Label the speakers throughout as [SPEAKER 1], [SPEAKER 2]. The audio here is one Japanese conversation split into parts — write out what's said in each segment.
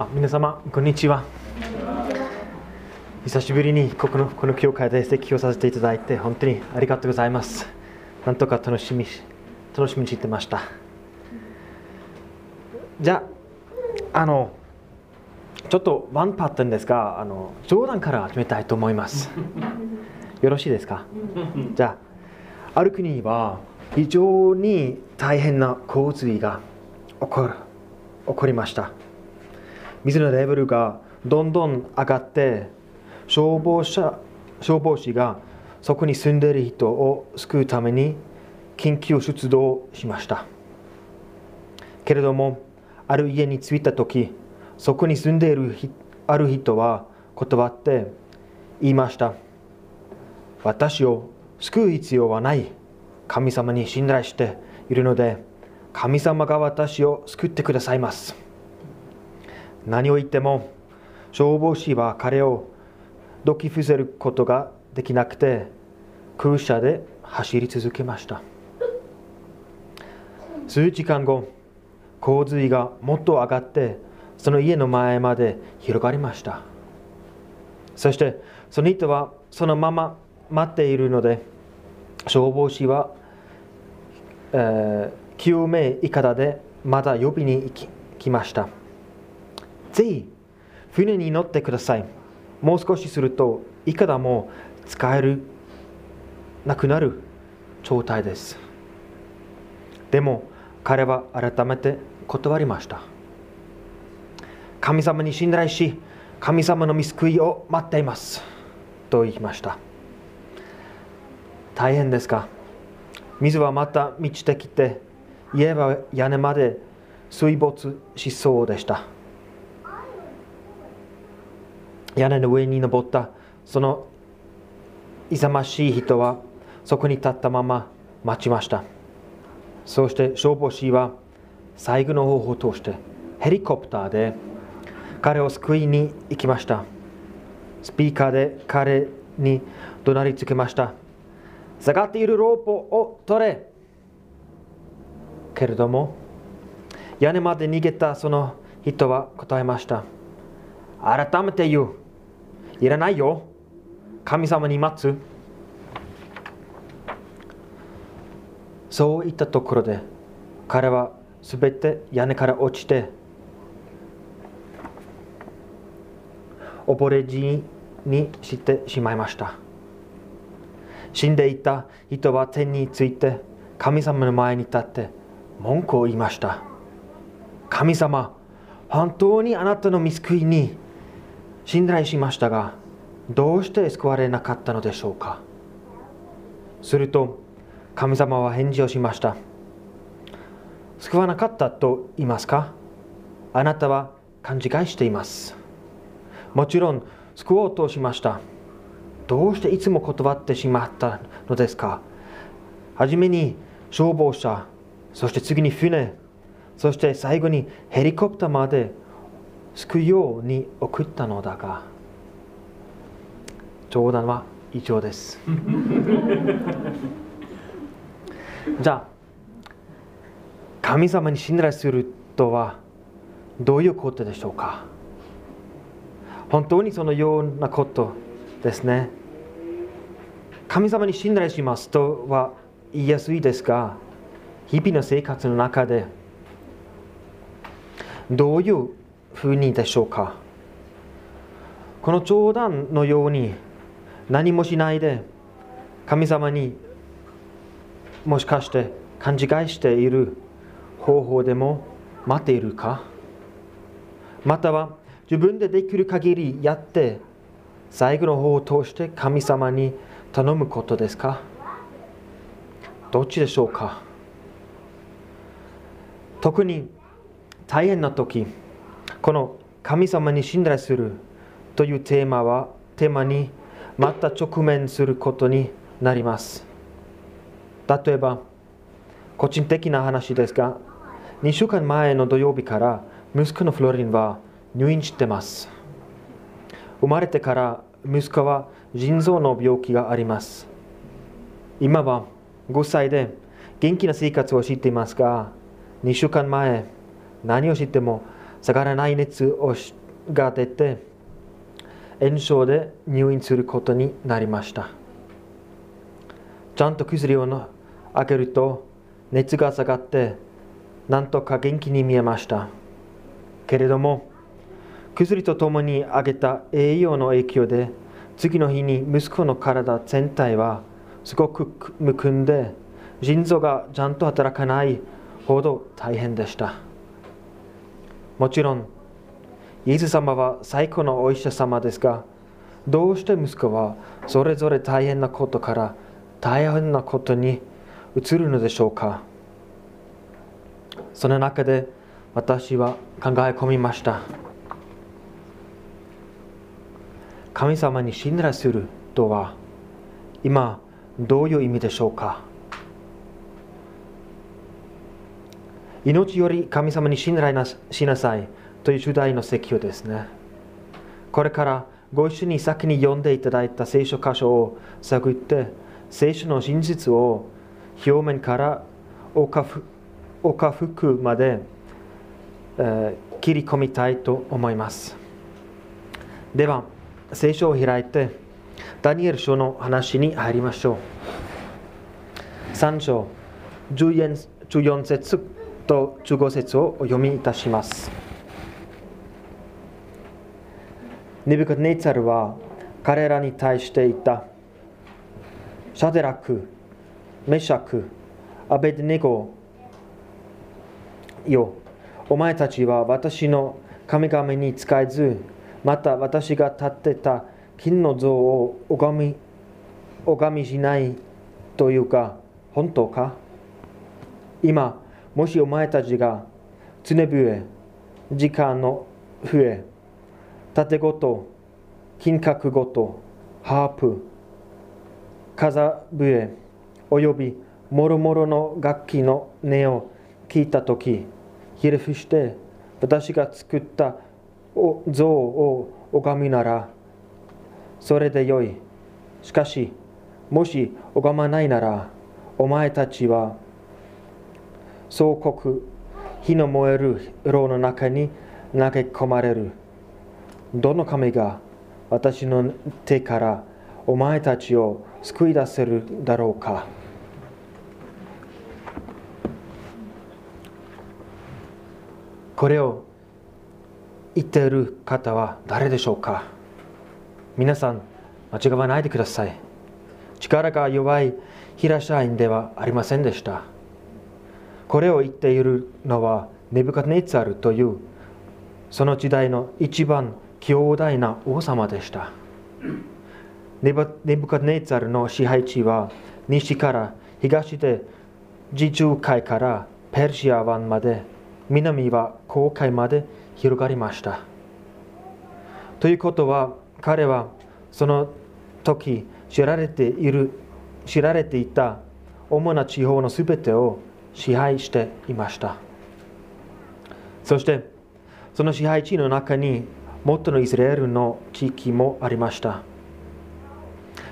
[SPEAKER 1] あ皆様、こんにちは。久しぶりにここのこの教会で説教させていただいて、本当にありがとうございます。なんとか楽しみ楽しみにしてました。じゃあ、あの、ちょっとワンパッターンですが、あの冗談から始めたいと思います。よろしいですか？じゃあ、ある国は非常に大変な洪水が起こる起こりました。水のレベルがどんどん上がって消防車消防士がそこに住んでいる人を救うために緊急出動しました。けれどもある家に着いた時そこに住んでいるある人は断って言いました。私を救う必要はない。神様に信頼しているので神様が私を救ってくださいます。何を言っても消防士は彼をどき伏せることができなくて空車で走り続けました。数時間後洪水がもっと上がってその家の前まで広がりました。そしてその人はそのまま待っているので消防士は、えー、救命いかだでまだ呼びに行き来ました。ぜひ船に乗ってください。もう少しするといかだも使えるなくなる状態です。でも彼は改めて断りました。神様に信頼し神様の見救いを待っています。と言いました。大変ですか？水はまた満ちてきて家は屋根まで水没しそうでした。屋根の上に登った。その勇ましい人はそこに立ったまま待ちました。そして消防士は最後の方法としてヘリコプターで彼を救いに行きました。スピーカーで彼に怒鳴りつけました下がっているロープを取れ。けれども屋根まで逃げたその人は答えました改めて言う。いらないよ。神様に待つ。そう言ったところで彼はすべて屋根から落ちて溺れ死にしてしまいました。死んでいた人は天について神様の前に立って文句を言いました。神様本当にあなたの見救いに信頼しましたがどうして救われなかったのでしょうか。すると神様は返事をしました。救わなかったと言いますか？あなたは勘違いしています。もちろん救おうとしました。どうしていつも断ってしまったのですか？はじめに消防車そして次に船そして最後にヘリコプターまで救うように送ったのだが冗談は以上です。じゃあ神様に信頼するとはどういうことでしょうか？本当にそのようなことですね。神様に信頼しますとは言いやすいですが日々の生活の中でどういうふうにでしょうか。この冗談のように何もしないで神様にもしかして勘違いしている方法でも待っているか？または自分でできる限りやって最後の方を通して神様に頼むことですか？どっちでしょうか？特に大変な時この神様に信頼するというテーマはテーマにまた直面することになります。例えば個人的な話ですが2週間前の土曜日から息子のフロリンは入院してます。生まれてから息子は腎臓の病気があります。今は5歳で元気な生活をしていますが2週間前何をしても下がらない熱をが出て炎症で入院することになりました。ちゃんと薬をあげると熱が下がってなんとか元気に見えました。けれども薬とともにあげた栄養の影響で次の日に息子の体全体はすごくむくんで腎臓がちゃんと働かないほど大変でした。もちろんイエス様は最高のお医者様ですがどうして息子はそれぞれ大変なことから大変なことに移るのでしょうか？その中で私は考え込みました。神様に信頼するとは今どういう意味でしょうか？命より神様に信頼なしなさいという主題の説教ですね。これからご一緒に先に読んでいただいた聖書箇所を探って聖書の真実を表面から丘深まで、えー、切り込みたいと思います。では聖書を開いてダニエル書の話に入りましょう。3章14節と15節をお読みいたします。ネブカネツァルは彼らに対して言った。シャデラク、メシャク、アベデネゴよ、お前たちは私の神々に仕えず、また私が立ってた金の像を拝み拝みしないというか、本当か？今、もしお前たちが常笛、時間の笛、盾ごと、金閣ごと、ハープ、風笛、およびもろもろの楽器の音を聞いたとき、ひれ伏して私が作った像を拝みなら、それでよい。しかし、もし拝まないなら、お前たちは総国、火の燃える炉の中に投げ込まれる。どの神が私の手からお前たちを救い出せるだろうか。これを言っている方は誰でしょうか。皆さん間違わないでください。力が弱い平社員ではありませんでした。これを言っているのはネブカネツァルというその時代の一番強大な王様でした。ネブカネツァルの支配地は西から東で地中海からペルシア湾まで南は航海まで広がりました。ということは彼はその時知られている知られていた主な地方のすべてを支配していました。そしてその支配地の中に元のイスラエルの地域もありました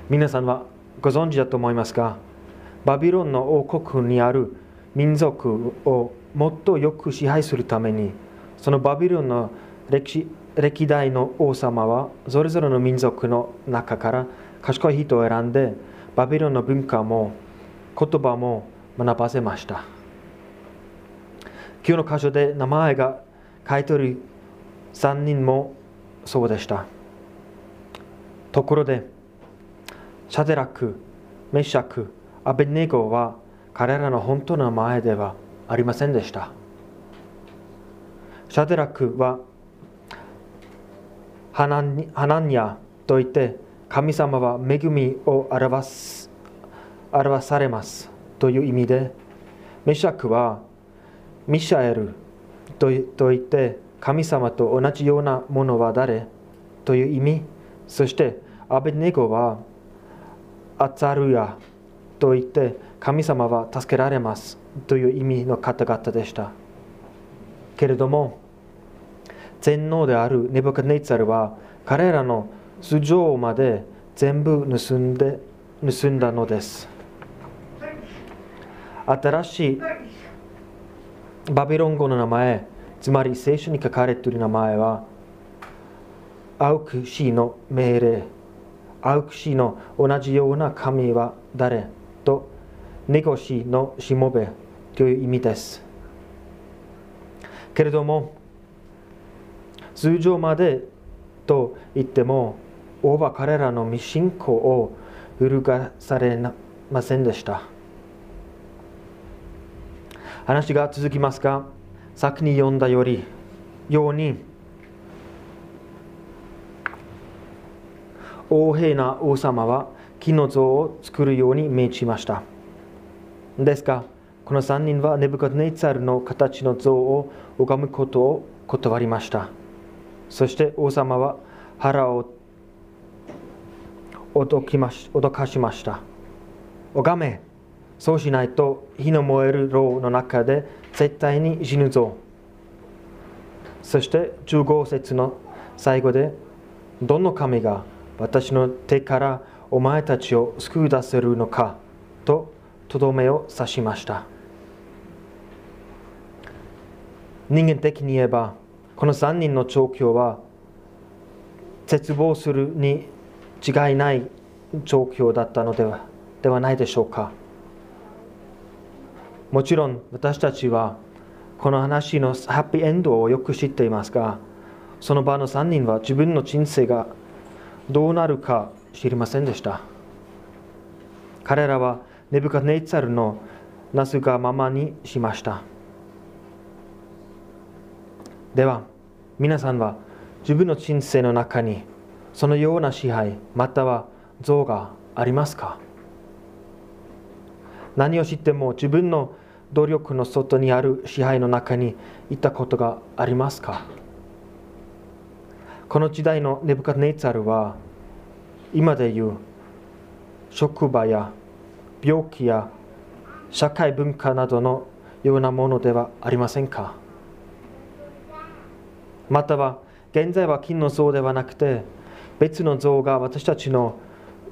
[SPEAKER 1] 皆さんはご存知だと思いますがバビロンの王国にある民族をもっとよく支配するためにそのバビロンの歴歴代の王様はそれぞれの民族の中から賢い人を選んでバビロンの文化も言葉も学ばせました今日の箇所で名前が書いてある3人もそうでした。ところで、シャデラク、メシャク、アベネゴは彼らの本当の名前ではありませんでした。シャデラクはハナンニャといって神様は恵みを表す表されますという意味でメシャクはミシャエルと言って神様と同じようなものは誰？という意味。そしてアベネゴはアツァルヤと言って神様は助けられます。という意味の方々でした。けれども全能であるネブカネイツァルは彼らの素性まで全部盗んで盗んだのです。新しいバビロン語の名前つまり聖書に書かれている名前は青くしの命令青くしの同じような神は誰と猫しのしもべという意味です。けれども通常までと言っても王は彼らの未信仰を揺るがされませんでした。話が続きますが先に読んだよりように王兵な王様は木の像を作るように命じました。ですがこの3人はネブカドネツァルの形の像を拝むことを断りました。そして王様は腹を脅きまし脅かしました。拝めそうしないと火の燃える牢の中で絶対に死ぬぞ。そして15節の最後でどの神が私の手からお前たちを救い出せるのかととどめを刺しました。人間的に言えばこの3人の状況は絶望するに違いない状況だったのではではないでしょうか。もちろん私たちはこの話のハッピーエンドをよく知っていますがその場の3人は自分の人生がどうなるか知りませんでした。彼らはネブカネイツァルのなすがままにしました。では皆さんは自分の人生の中にそのような支配または像がありますか？何を知っても自分の努力の外にある支配の中にいたことがありますか？この時代のネブカネイツァルは今でいう職場や病気や社会文化などのようなものではありませんか？または現在は金の像ではなくて別の像が私たちの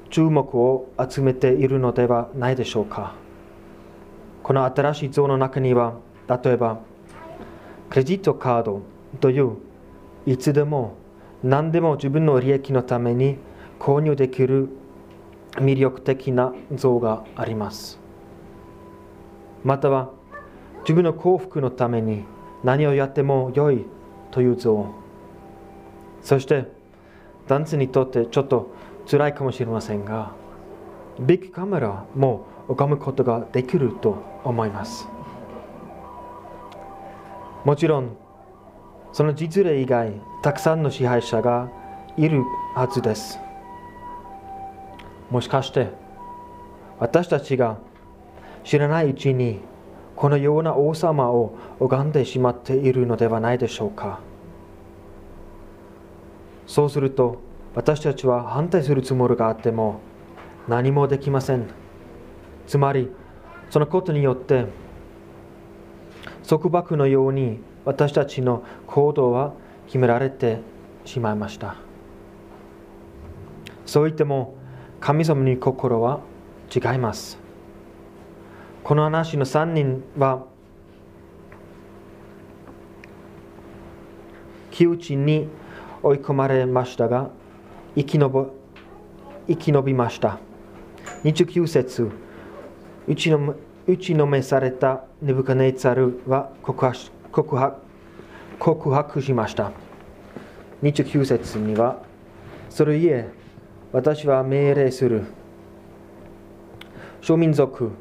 [SPEAKER 1] 注目を集めているのではないでしょうか？この新しい像の中には例えばクレジットカードといういつでも何でも自分の利益のために購入できる魅力的な像がありますまたは自分の幸福のために何をやっても良いという像そして男性にとってちょっと辛いかもしれませんがビッグカメラも拝むことができると思います。もちろんその実例以外たくさんの支配者がいるはずです。もしかして私たちが知らないうちにこのような王様を拝んでしまっているのではないでしょうか。そうすると私たちは反対するつもりがあっても何もできません。つまりそのことによって束縛のように私たちの行動は決められてしまいました。そう言っても神様に心は違います。この話の3人は窮地に追い込まれましたが生き延生き延びました。29節。打ちの打ちのめされたネブカネツァルは告白告白告白しました。29節にはそれゆえ私は命令する。諸民族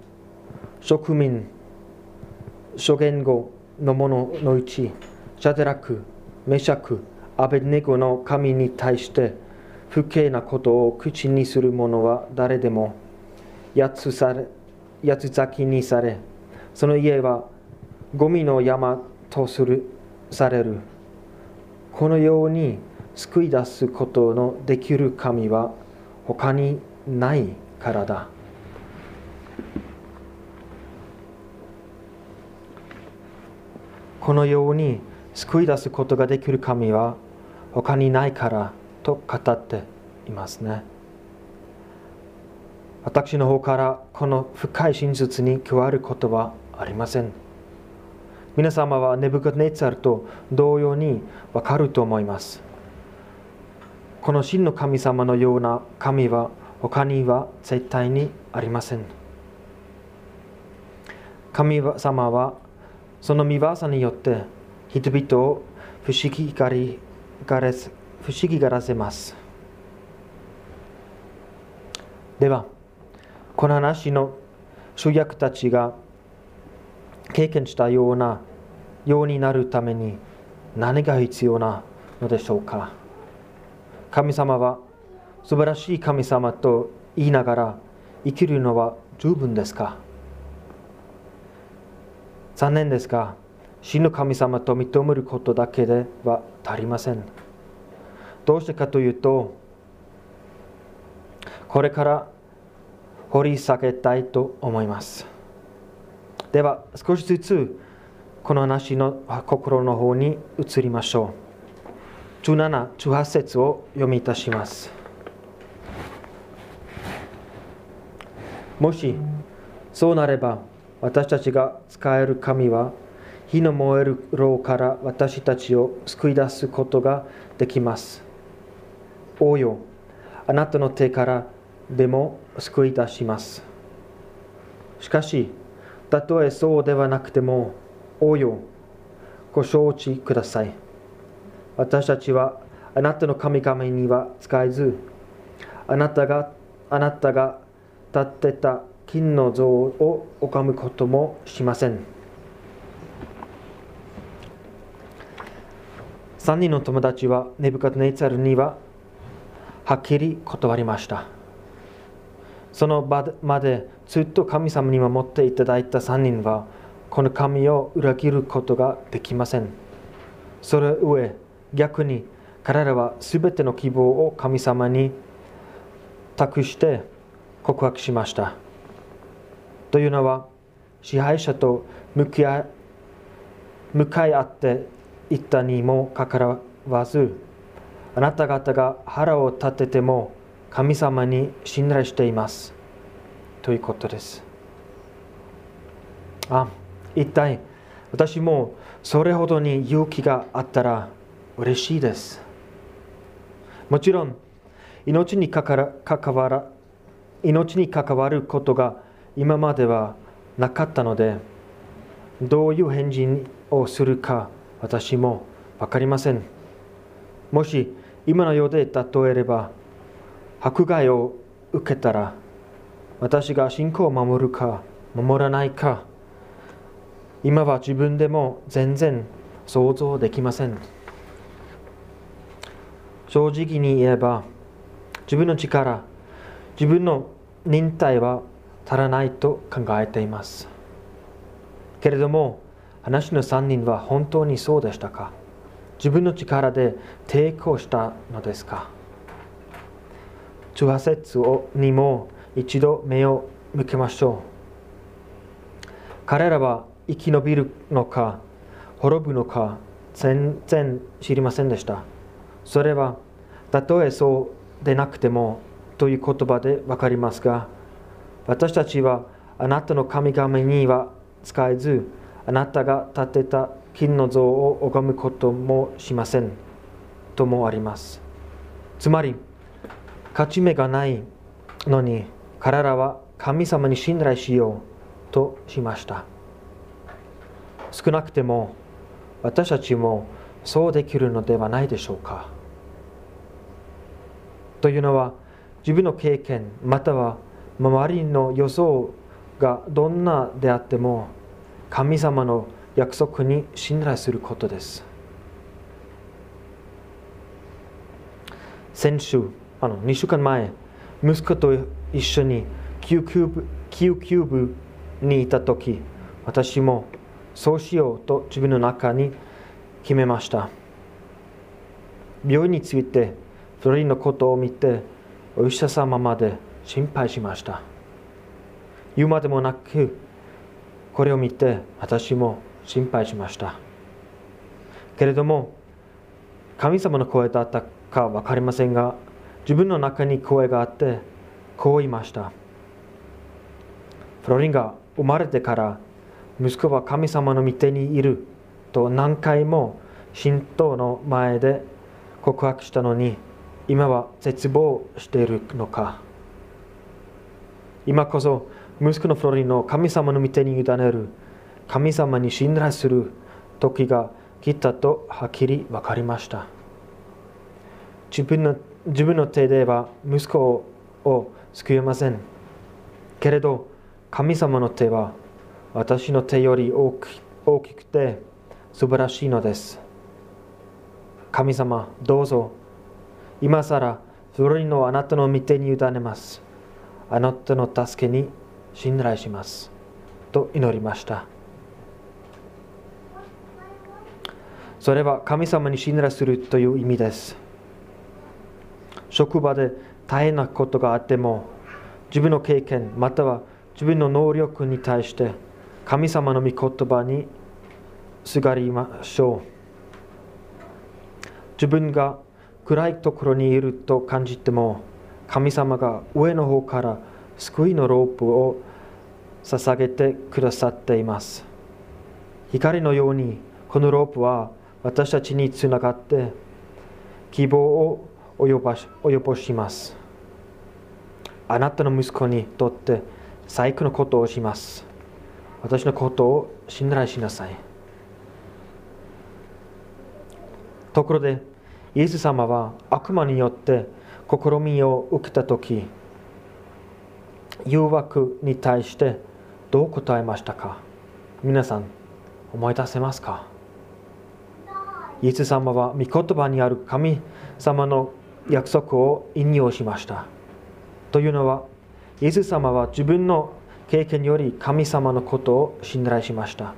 [SPEAKER 1] 植民諸言語の者のうちシャデラクメシャクアベネゴの神に対して不敬なことを口にする者は誰でもやつされ八つ咲きにされその家はゴミの山とするされる。このように救い出すことのできる神は他にないからだ。このように救い出すことができる神は他にないからと語っていますね。私の方からこの深い真実に加わることはありません。皆様はネブカネツァルと同様にわかると思います。この真の神様のような神は他には絶対にありません。神様はその見業によって人々を不思議がりがれ不思議がらせます。ではこの話の主役たちが経験したようなようになるために何が必要なのでしょうか。神様は素晴らしい神様と言いながら生きるのは十分ですか。残念ですが真の神様と認めることだけでは足りません。どうしてかというとこれから掘り下げたいと思います。では少しずつこの話の心の方に移りましょう。17、18節を読みいたします。もしそうなれば私たちが使える神は火の燃える炉から私たちを救い出すことができます。王よあなたの手からでも救い出します。しかしたとえそうではなくても王よご承知ください。私たちはあなたの神々には使えずあなたがあなたが立ってた金の像を拝むこともしません。3人の友達はネブカトネイツァルにははっきり断りました。その場までずっと神様に守っていただいた3人はこの神を裏切ることができません。それゆえ逆に彼らは全ての希望を神様に託して告白しました。というのは支配者と向き合向かい合っていったにもかかわらずあなた方が腹を立てても神様に信頼しています。ということです。あ一体私もそれほどに勇気があったら嬉しいです。もちろん命に関わら命に関わることが今まではなかったのでどういう返事をするか私も分かりません。もし今の世で例えれば迫害を受けたら私が信仰を守るか守らないか。今は自分でも全然想像できません。正直に言えば自分の力自分の忍耐は足らないと考えています。けれども話の3人は本当にそうでしたか？自分の力で抵抗したのですか？18節にも一度目を向けましょう。彼らは生き延びるのか滅ぶのか全然知りませんでした。それはたとえそうでなくてもという言葉で分かりますが私たちはあなたの神々には使えずあなたが建てた金の像を拝むこともしません。ともあります。つまり勝ち目がないのに彼らは神様に信頼しようとしました。少なくても私たちもそうできるのではないでしょうか。というのは自分の経験または周りの予想がどんなであっても神様の約束に信頼することです。先週あの2週間前息子と一緒に救急部救急部にいた時私もそうしようと自分の中に決めました。病院について2人のことを見てお医者様まで心配しました。言うまでもなくこれを見て私も心配しました。けれども神様の声だったか分かりませんが自分の中に声があってこう言いました。フロリンが生まれてから息子は神様の御手にいると何回も神道の前で告白したのに今は絶望しているのか。今こそ息子のフロリンの神様の御手に委ねる神様に信頼する時が来たとはっきり分かりました。自分の自分の手では息子を救えません。けれど神様の手は私の手より大きくて素晴らしいのです。神様どうぞ。今さらフロリのあなたの御手に委ねます。あなたの助けに信頼します。と祈りました。それは神様に信頼するという意味です。職場で大変なことがあっても自分の経験または自分の能力に対して神様の御言葉にすがりましょう。自分が暗いところにいると感じても神様が上の方から救いのロープを捧げてくださっています。光のようにこのロープは私たちにつながって希望を及ばし及ぼします。あなたの息子にとって最高のことをします。私のことを信頼しなさい。ところでイエス様は悪魔によって試みを受けた時誘惑に対してどう答えましたか？皆さん思い出せますか？イエス様は御言葉にある神様の約束を引用しました。というのは、イエス様は自分の経験より神様のことを信頼しました。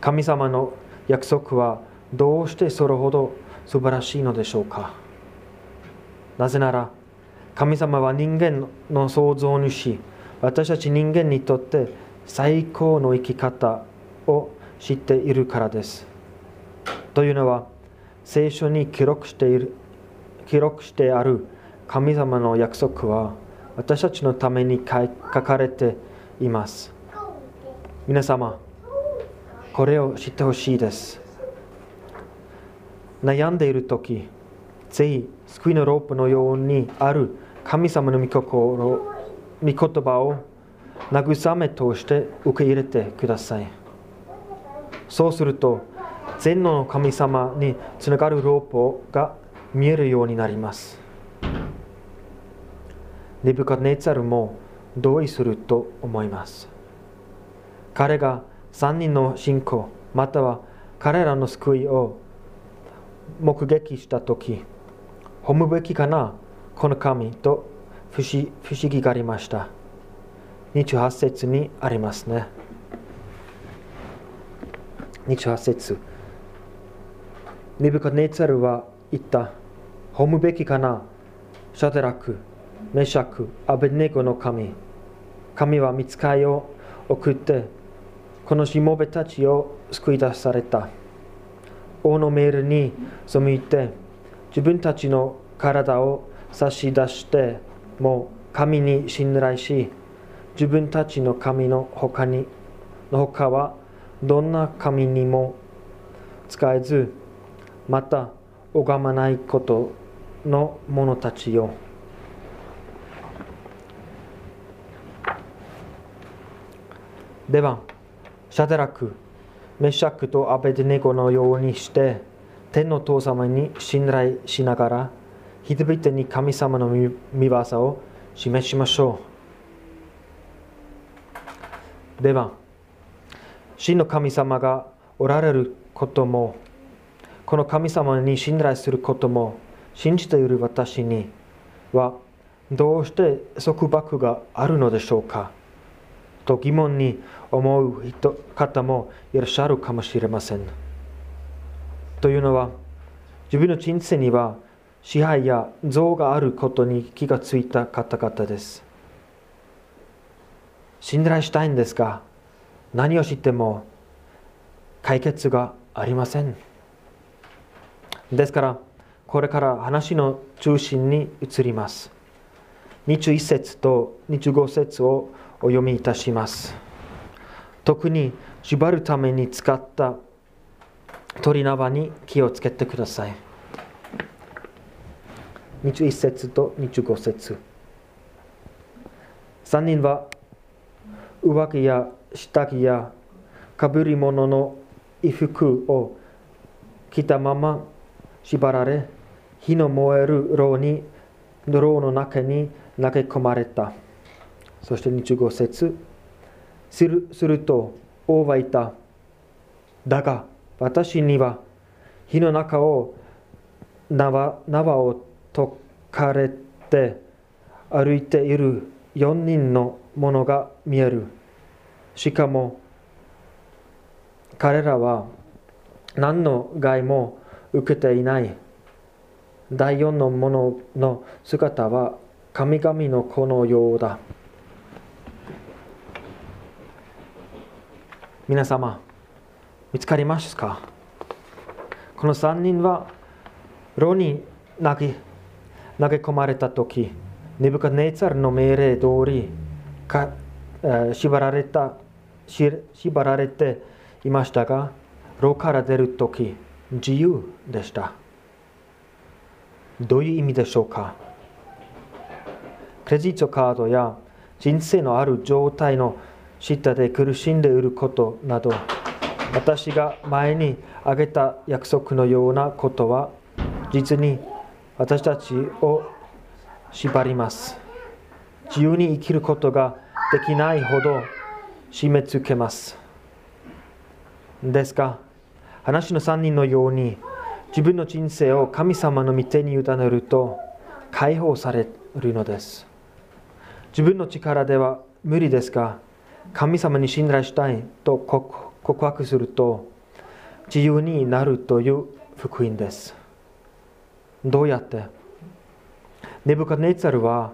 [SPEAKER 1] 神様の約束はどうしてそれほど素晴らしいのでしょうかなぜなら、神様は人間の創造主、私たち人間にとって最高の生き方を知っているからです。というのは、聖書に記録している記録してある神様の約束は私たちのために書かれています。皆様、これを知ってほしいです。悩んでいるとき、ぜひ救いのロープのようにある神様の御心御言葉を慰めとして受け入れてください。そうすると、全能の神様につながるロープが見えるようになります。ネブカネツァルも同意すると思います。彼が3人の信仰、または彼らの救いを目撃したとき、褒むべきかな、この神と不思不思議がありました。28節にありますね。28節ネブカネツァルは言った。褒むべきかなシャデラク、メシャク、アベネゴの神。神は見つかりを送って、このしもべたちを救い出された。王のメールに背いて、自分たちの体を差し出してもう神に信頼し、自分たちの神の他にの他はどんな神にも使えず、また拝まないことの者たちよ。ではシャデラクメシャクとアベデネゴのようにして天の父様に信頼しながら人々に神様の見業を示しましょう。では真の神様がおられることもこの神様に信頼することも信じている私にはどうして束縛があるのでしょうか？と疑問に思う人方もいらっしゃるかもしれません。というのは自分の人生には支配や像があることに気がついた方々です。信頼したいんですが何をしても解決がありません。ですから、これから話の中心に移ります。21節と25節をお読みいたします。特に縛るために使った鳥縄に気をつけてください。21節と25節3人は上着や下着やかぶり物の衣服を着たまま縛られ火の燃える牢に牢の中に投げ込まれた。そして25節するすると王はいた。だが私には火の中を縄縄を解かれて歩いている4人のものが見える。しかも彼らは何の害も受けていない。第4のものの姿は神々の子のようだ。皆様見つかりますか？この3人は牢に投げ投げ込まれた時ネブカネツァルの命令通りか、えー、縛られた縛られていましたが牢から出る時自由でした。どういう意味でしょうか？クレジットカードや人生のある状態の下で苦しんでいることなど私が前に挙げた約束のようなことは実に私たちを縛ります。自由に生きることができないほど締め付けます。ですが話の3人のように自分の人生を神様の御手に委ねると解放されるのです。自分の力では無理ですが神様に信頼したいと告白すると自由になるという福音です。どうやって？ネブカネツァルは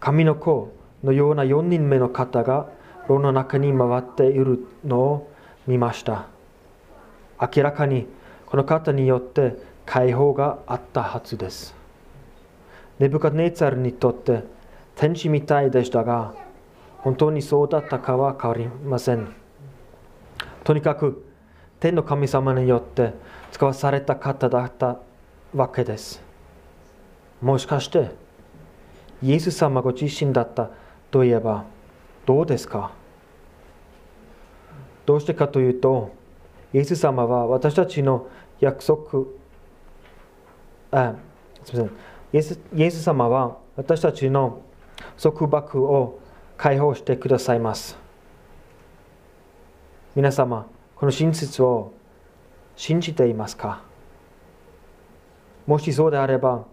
[SPEAKER 1] 神の子のような4人目の方が牢の中に回っているのを見ました。明らかにこの方によって解放があったはずです。ネブカネツァルにとって天使みたいでしたが、本当にそうだったかは変わりません。とにかく天の神様によって使わされた方だったわけです。もしかして、イエス様ご自身だったといえばどうですか？どうしてかというと、イエス様は私たちの約束あすみません。イエスイエス様は私たちの束縛を解放してくださいます。皆様この真実を信じていますか？もしそうであれば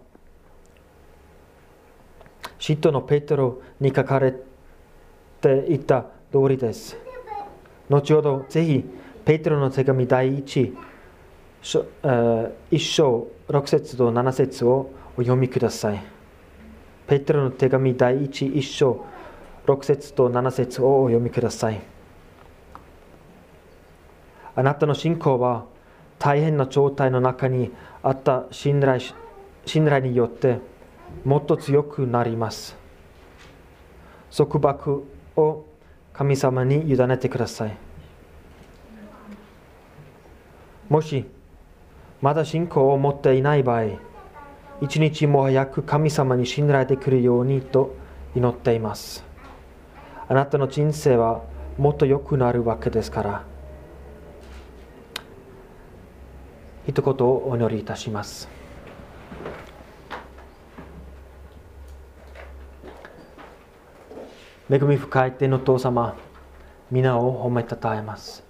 [SPEAKER 1] 嫉妬のペテロに書かれていた通りです。後ほどぜひペテロの手紙第一1章6節と7節をお読みください。ペテロの手紙第1、1章6節と7節をお読みください。あなたの信仰は大変な状態の中にあった信頼信頼によってもっと強くなります。束縛を神様に委ねてください。もしまだ信仰を持っていない場合、一日も早く神様に信頼できるようにと祈っています。あなたの人生はもっと良くなるわけですから。一言お祈りいたします。恵み深い天の父様、皆を褒めたたえます。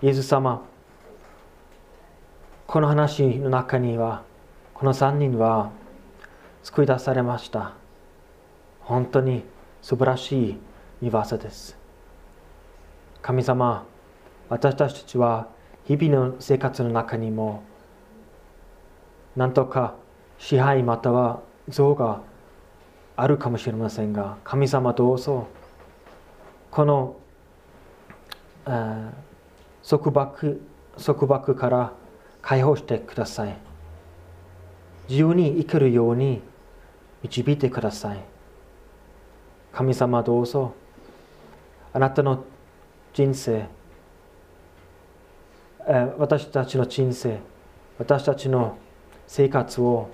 [SPEAKER 1] イエス様、この話の中にはこの3人は救い出されました。本当に素晴らしい見業です。神様私たちは日々の生活の中にも何とか支配または像があるかもしれませんが神様どうぞこの、え束縛束縛から解放してください。自由に生きるように導いてください。神様どうぞ、あなたの人生私たちの人生私たちの生活を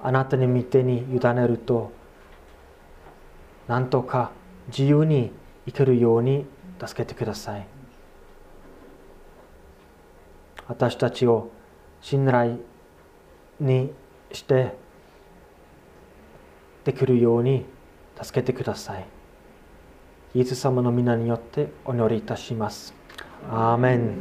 [SPEAKER 1] あなたに見てに委ねるとなんとか自由に生きるように助けてください私たちを信頼にしてできるように助けてください。イエス様の皆によってお祈りいたします。アーメン。